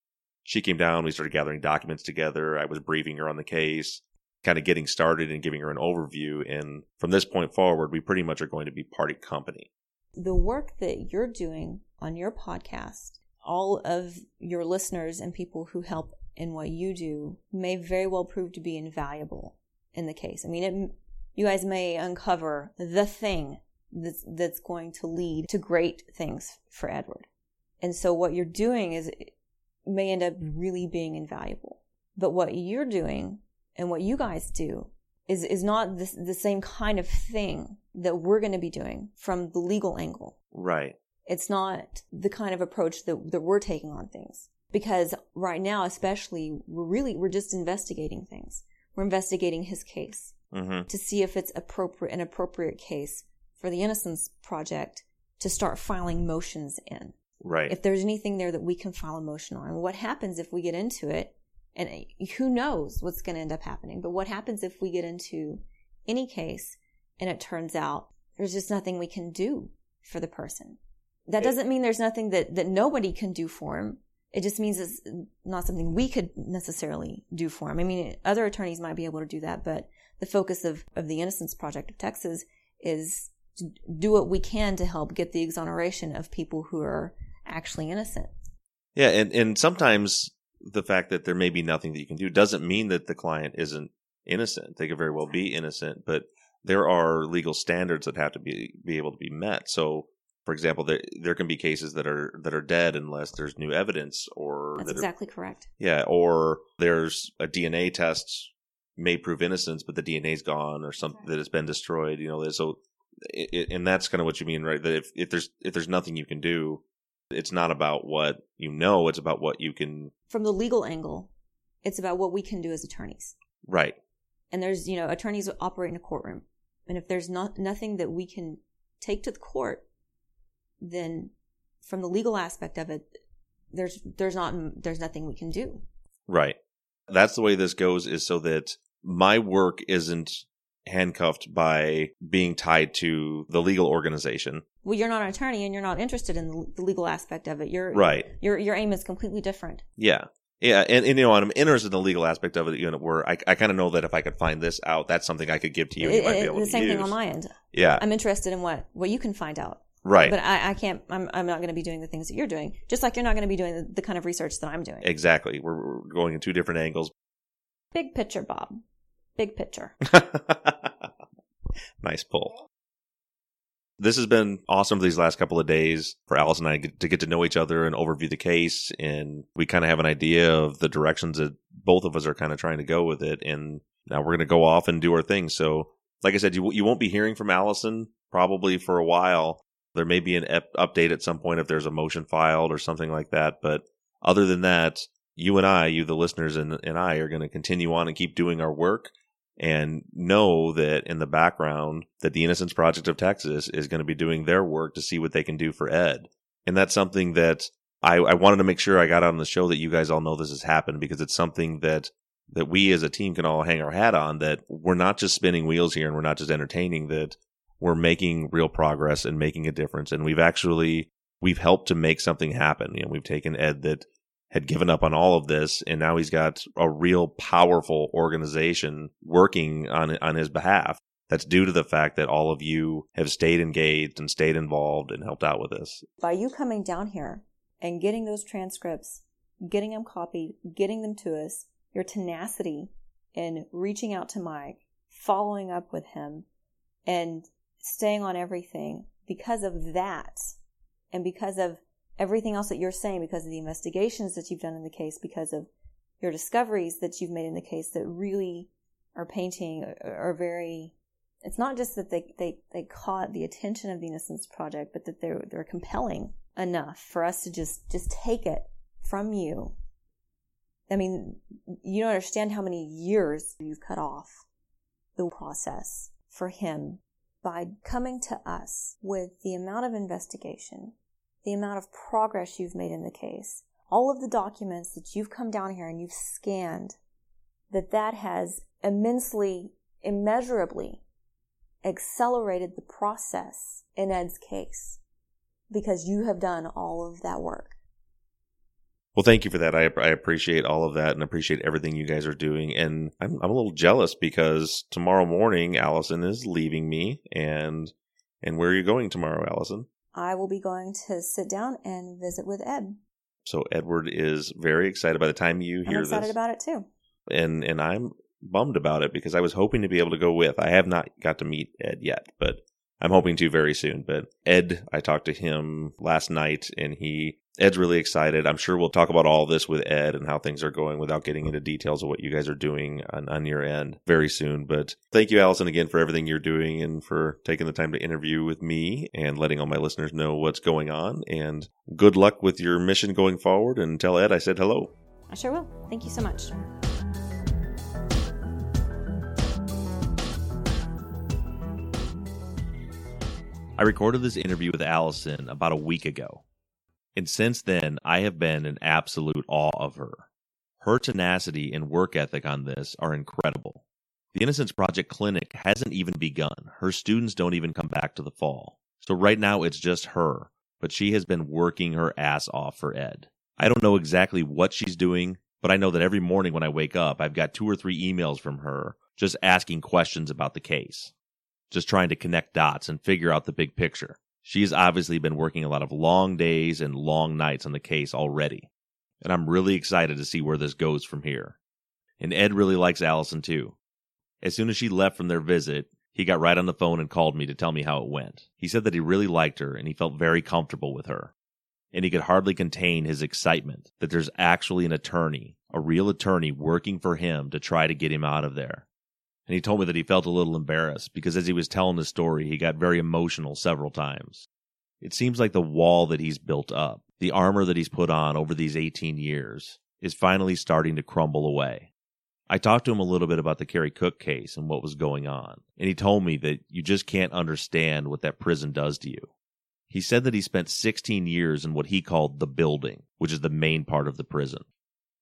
Speaker 3: She came down, we started gathering documents together. I was briefing her on the case, kind of getting started and giving her an overview. And from this point forward, we pretty much are going to be party company.
Speaker 5: The work that you're doing on your podcast, all of your listeners and people who help in what you do may very well prove to be invaluable in the case. I mean, it, you guys may uncover the thing that's, that's going to lead to great things for Edward. And so what you're doing is may end up really being invaluable. But what you're doing and what you guys do is, is not the, the same kind of thing that we're going to be doing from the legal angle.
Speaker 3: Right.
Speaker 5: It's not the kind of approach that, that we're taking on things. Because right now, especially, we're really, we're just investigating things. We're investigating his case
Speaker 3: Mm-hmm.
Speaker 5: to see if it's appropriate, an appropriate case for the Innocence Project to start filing motions in.
Speaker 3: Right.
Speaker 5: If there's anything there that we can file a motion on. And what happens if we get into it? And uh, who knows what's going to end up happening? But what happens if we get into any case and it turns out there's just nothing we can do for the person? That doesn't mean there's nothing that, that nobody can do for him. It just means it's not something we could necessarily do for him. I mean, other attorneys might be able to do that, but the focus of, of the Innocence Project of Texas is to do what we can to help get the exoneration of people who are actually innocent.
Speaker 3: Yeah, and and sometimes the fact that there may be nothing that you can do doesn't mean that the client isn't innocent. They could very well be innocent, but there are legal standards that have to be be able to be met. So, for example, there there can be cases that are that are dead unless there's new evidence, or
Speaker 5: That's
Speaker 3: that are-
Speaker 5: exactly correct.
Speaker 3: yeah, or there's a DNA test may prove innocence, but the DNA's gone or something that has been destroyed. You know, so it- and that's kind of what you mean, right? That if if there's if there's nothing you can do, it's not about what you know; it's about what you can.
Speaker 5: From the legal angle, it's about what we can do as attorneys.
Speaker 3: Right.
Speaker 5: And there's, you know, attorneys operate in a courtroom. And if there's not nothing that we can take to the court, then from the legal aspect of it, there's there's not there's nothing we can do.
Speaker 3: Right. That's the way this goes is so that my work isn't handcuffed by being tied to the legal organization.
Speaker 5: Well, you're not an attorney and you're not interested in the, legal aspect of it. Your
Speaker 3: Right.
Speaker 5: Your your aim is completely different.
Speaker 3: Yeah. Yeah, and, and you know, I'm interested in the legal aspect of it. You know, where I, I kind of know that if I could find this out, that's something I could give to you. and you
Speaker 5: It-
Speaker 3: might be able
Speaker 5: the
Speaker 3: to
Speaker 5: same
Speaker 3: use.
Speaker 5: thing on my end.
Speaker 3: Yeah,
Speaker 5: I'm interested in what what you can find out.
Speaker 3: right.
Speaker 5: But I, I can't. I'm I'm not going to be doing the things that you're doing. Just like you're not going to be doing the, the kind of research that I'm doing.
Speaker 3: exactly. We're, we're going in two different angles.
Speaker 5: Big picture, Bob. Big picture.
Speaker 3: nice pull. This has been awesome these last couple of days for Alice and I to get to know each other and overview the case. And we kind of have an idea of the directions that both of us are kind of trying to go with it. And now we're going to go off and do our thing. So, like I said, you, you won't be hearing from Allison probably for a while. There may be an ep- update at some point if there's a motion filed or something like that. But other than that, you and I, you, the listeners, and, and I are going to continue on and keep doing our work and know that in the background that the Innocence Project of Texas is going to be doing their work to see what they can do for Ed. And that's something that I, I wanted to make sure I got on the show that you guys all know this has happened because it's something that that we as a team can all hang our hat on that we're not just spinning wheels here and we're not just entertaining that we're making real progress and making a difference and we've actually we've helped to make something happen you know we've taken ed that had given up on all of this and now he's got a real powerful organization working on on his behalf. That's due to the fact that all of you have stayed engaged and stayed involved and helped out with this.
Speaker 5: By you coming down here and getting those transcripts, getting them copied, getting them to us, your tenacity in reaching out to Mike, following up with him, and staying on everything because of that, and because of everything else that you're saying, because of the investigations that you've done in the case, because of your discoveries that you've made in the case that really are painting uh, are very it's not just that they, they, they caught the attention of the Innocence Project, but that they're they're compelling enough for us to just just take it from you. I mean, you don't understand how many years you've cut off the process for him by coming to us with the amount of investigation, the amount of progress you've made in the case, all of the documents that you've come down here and you've scanned, that that has immensely, immeasurably accelerated the process in Ed's case because you have done all of that work.
Speaker 3: Well, thank you for that. I, I appreciate all of that and appreciate everything you guys are doing. And I'm, I'm a little jealous because tomorrow morning Allison is leaving me. And and where are you going tomorrow, Allison?
Speaker 5: I will be going to sit down and visit with Ed.
Speaker 3: So Edward is very excited. By the time you hear I'm
Speaker 5: excited
Speaker 3: this,
Speaker 5: about it too.
Speaker 3: and and I'm bummed about it because I was hoping to be able to go with. I have not got to meet Ed yet, but I'm hoping to very soon. But Ed, I talked to him last night, and he Ed's really excited. I'm sure we'll talk about all this with Ed and how things are going without getting into details of what you guys are doing on, on your end very soon. But thank you, Allison, again for everything you're doing and for taking the time to interview with me and letting all my listeners know what's going on. And good luck with your mission going forward. And tell Ed I said hello.
Speaker 5: I sure will. Thank you so much.
Speaker 3: I recorded this interview with Allison about a week ago. And since then, I have been in absolute awe of her. Her tenacity and work ethic on this are incredible. The Innocence Project Clinic hasn't even begun. Her students don't even come back to the fall. So right now it's just her, but she has been working her ass off for Ed. I don't know exactly what she's doing, but I know that every morning when I wake up, I've got two or three emails from her just asking questions about the case, just trying to connect dots and figure out the big picture. She has obviously been working a lot of long days and long nights on the case already, and I'm really excited to see where this goes from here. And Ed really likes Allison too. As soon as she left from their visit, he got right on the phone and called me to tell me how it went. He said that he really liked her and he felt very comfortable with her. And he could hardly contain his excitement that there's actually an attorney, a real attorney working for him to try to get him out of there. And he told me that he felt a little embarrassed because as he was telling the story, he got very emotional several times. It seems like the wall that he's built up, the armor that he's put on over these 18 years, is finally starting to crumble away. I talked to him a little bit about the Kerry Cook case and what was going on, and he told me that you just can't understand what that prison does to you. He said that he spent 16 years in what he called the building, which is the main part of the prison.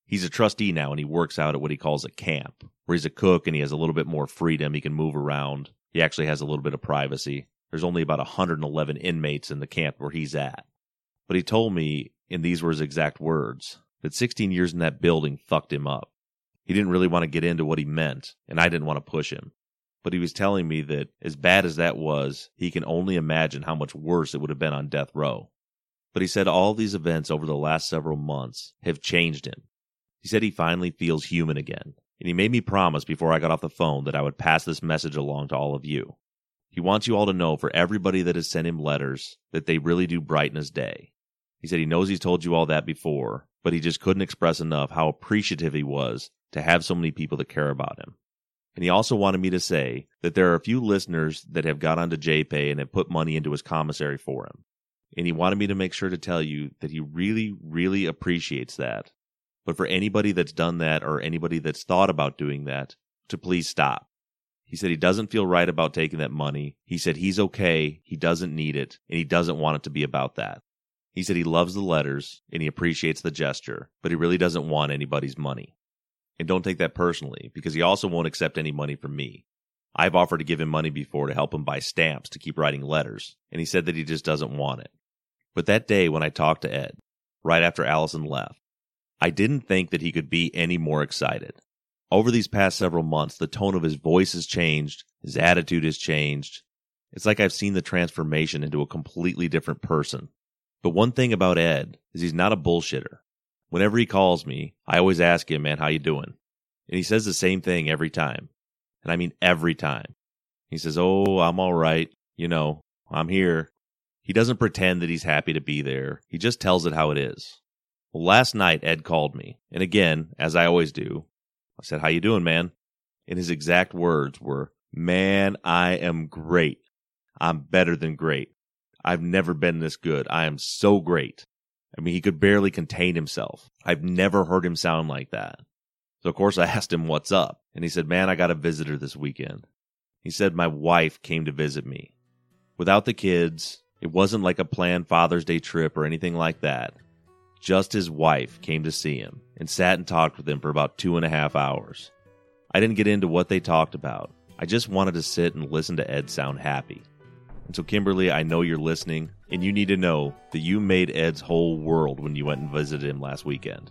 Speaker 3: He's a trustee now and he works out at what he calls a camp, where he's a cook and he has a little bit more freedom. He can move around. He actually has a little bit of privacy. There's only about 111 inmates in the camp where he's at. But he told me, and these were his exact words, that 16 years in that building fucked him up. He didn't really want to get into what he meant, and I didn't want to push him. But he was telling me that as bad as that was, he can only imagine how much worse it would have been on death row. But he said all these events over the last several months have changed him. He said he finally feels human again, and he made me promise before I got off the phone that I would pass this message along to all of you. He wants you all to know for everybody that has sent him letters that they really do brighten his day. He said he knows he's told you all that before, but he just couldn't express enough how appreciative he was to have so many people that care about him. And he also wanted me to say that there are a few listeners that have got onto JPay and have put money into his commissary for him. And he wanted me to make sure to tell you that he really, really appreciates that. But for anybody that's done that or anybody that's thought about doing that, to please stop. He said he doesn't feel right about taking that money. He said he's okay, he doesn't need it, and he doesn't want it to be about that. He said he loves the letters and he appreciates the gesture, but he really doesn't want anybody's money. And don't take that personally, because he also won't accept any money from me. I've offered to give him money before to help him buy stamps to keep writing letters, and he said that he just doesn't want it. But that day when I talked to Ed, right after Allison left, I didn't think that he could be any more excited. Over these past several months, the tone of his voice has changed, his attitude has changed. It's like I've seen the transformation into a completely different person. But one thing about Ed is he's not a bullshitter. Whenever he calls me, I always ask him, man, how you doing? And he says the same thing every time. And I mean every time. He says, oh, I'm all right. You know, I'm here. He doesn't pretend that he's happy to be there. He just tells it how it is. Well, last night Ed called me, and again, as I always do, I said, "How you doing, man?" And his exact words were, "Man, I am great. I'm better than great. I've never been this good. I am so great." I mean, he could barely contain himself. I've never heard him sound like that. So of course I asked him what's up, and he said, "Man, I got a visitor this weekend." He said my wife came to visit me. Without the kids It wasn't like a planned Father's Day trip or anything like that. Just his wife came to see him and sat and talked with him for about two and a half hours. I didn't get into what they talked about. I just wanted to sit and listen to Ed sound happy. And so, Kimberly, I know you're listening, and you need to know that you made Ed's whole world when you went and visited him last weekend.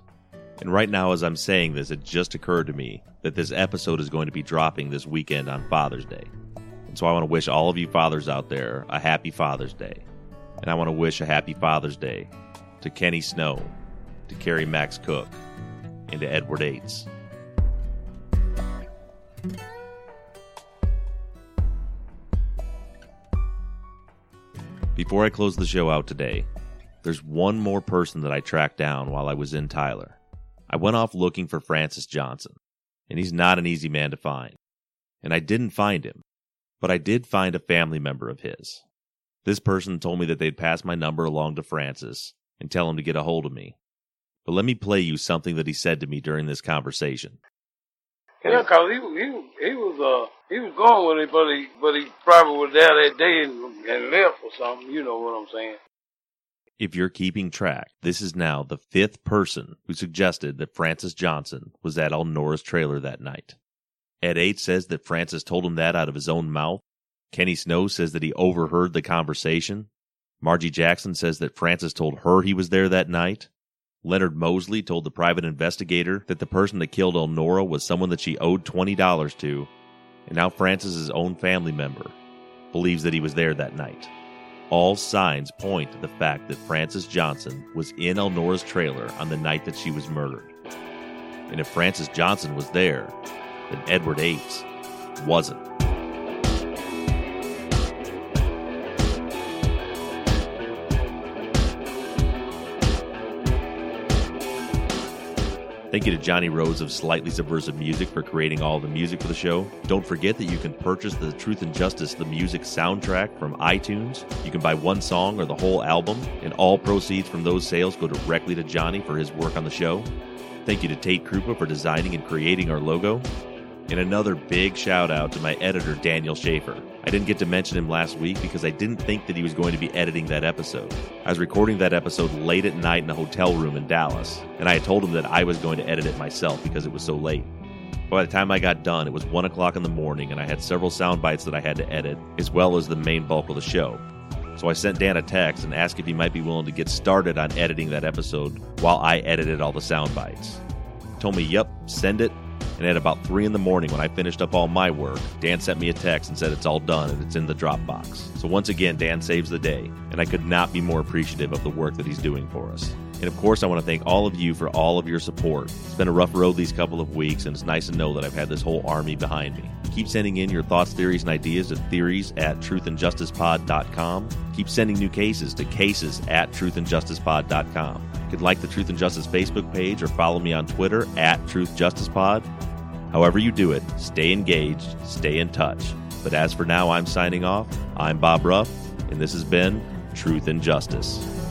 Speaker 3: And right now, as I'm saying this, it just occurred to me that this episode is going to be dropping this weekend on Father's Day. And so I want to wish all of you fathers out there a happy Father's Day. And I want to wish a happy Father's Day to Kenny Snow, to Kerry Max Cook, and to Edward Yates. Before I close the show out today, there's one more person that I tracked down while I was in Tyler. I went off looking for Francis Johnson, and he's not an easy man to find. And I didn't find him, but I did find a family member of his. This person told me that they'd pass my number along to Francis and tell him to get a hold of me. But let me play you something that he said to me during this conversation.
Speaker 8: Yeah, cause he he he was uh he was going with it, but he but he probably was there that day and, and left or something. You know what I'm saying?
Speaker 3: If you're keeping track, this is now the fifth person who suggested that Francis Johnson was at Elnora's trailer that night. Ed Yates says that Francis told him that out of his own mouth. Kenny Snow says that he overheard the conversation. Margie Jackson says that Francis told her he was there that night. Leonard Mosley told the private investigator that the person that killed Elnora was someone that she owed $20 to, and now Francis's own family member believes that he was there that night. All signs point to the fact that Francis Johnson was in Elnora's trailer on the night that she was murdered. And if Francis Johnson was there, then Edward Yates wasn't. Thank you to Johnny Rose of Slightly Subversive Music for creating all the music for the show. Don't forget that you can purchase the Truth and Justice the Music soundtrack from iTunes. You can buy one song or the whole album, and all proceeds from those sales go directly to Johnny for his work on the show. Thank you to Tate Krupa for designing and creating our logo. And another big shout out to my editor, Daniel Schaefer. I didn't get to mention him last week because I didn't think that he was going to be editing that episode. I was recording that episode late at night in a hotel room in Dallas, and I had told him that I was going to edit it myself because it was so late. By the time I got done, it was 1 o'clock in the morning, and I had several sound bites that I had to edit, as well as the main bulk of the show. So I sent Dan a text and asked if he might be willing to get started on editing that episode while I edited all the sound bites. He told me, yep, send it, and at about 3 in the morning, when I finished up all my work, Dan sent me a text and said it's all done and it's in the Dropbox. So once again, Dan saves the day, and I could not be more appreciative of the work that he's doing for us. And of course, I want to thank all of you for all of your support. It's been a rough road these couple of weeks, and it's nice to know that I've had this whole army behind me. Keep sending in your thoughts, theories, and ideas to theories at truthandjusticepod.com. Keep sending new cases to cases at truthandjusticepod.com. You can like the Truth and Justice Facebook page or follow me on Twitter at truthjusticepod. However you do it, stay engaged, stay in touch. But as for now, I'm signing off. I'm Bob Ruff, and this has been Truth and Justice.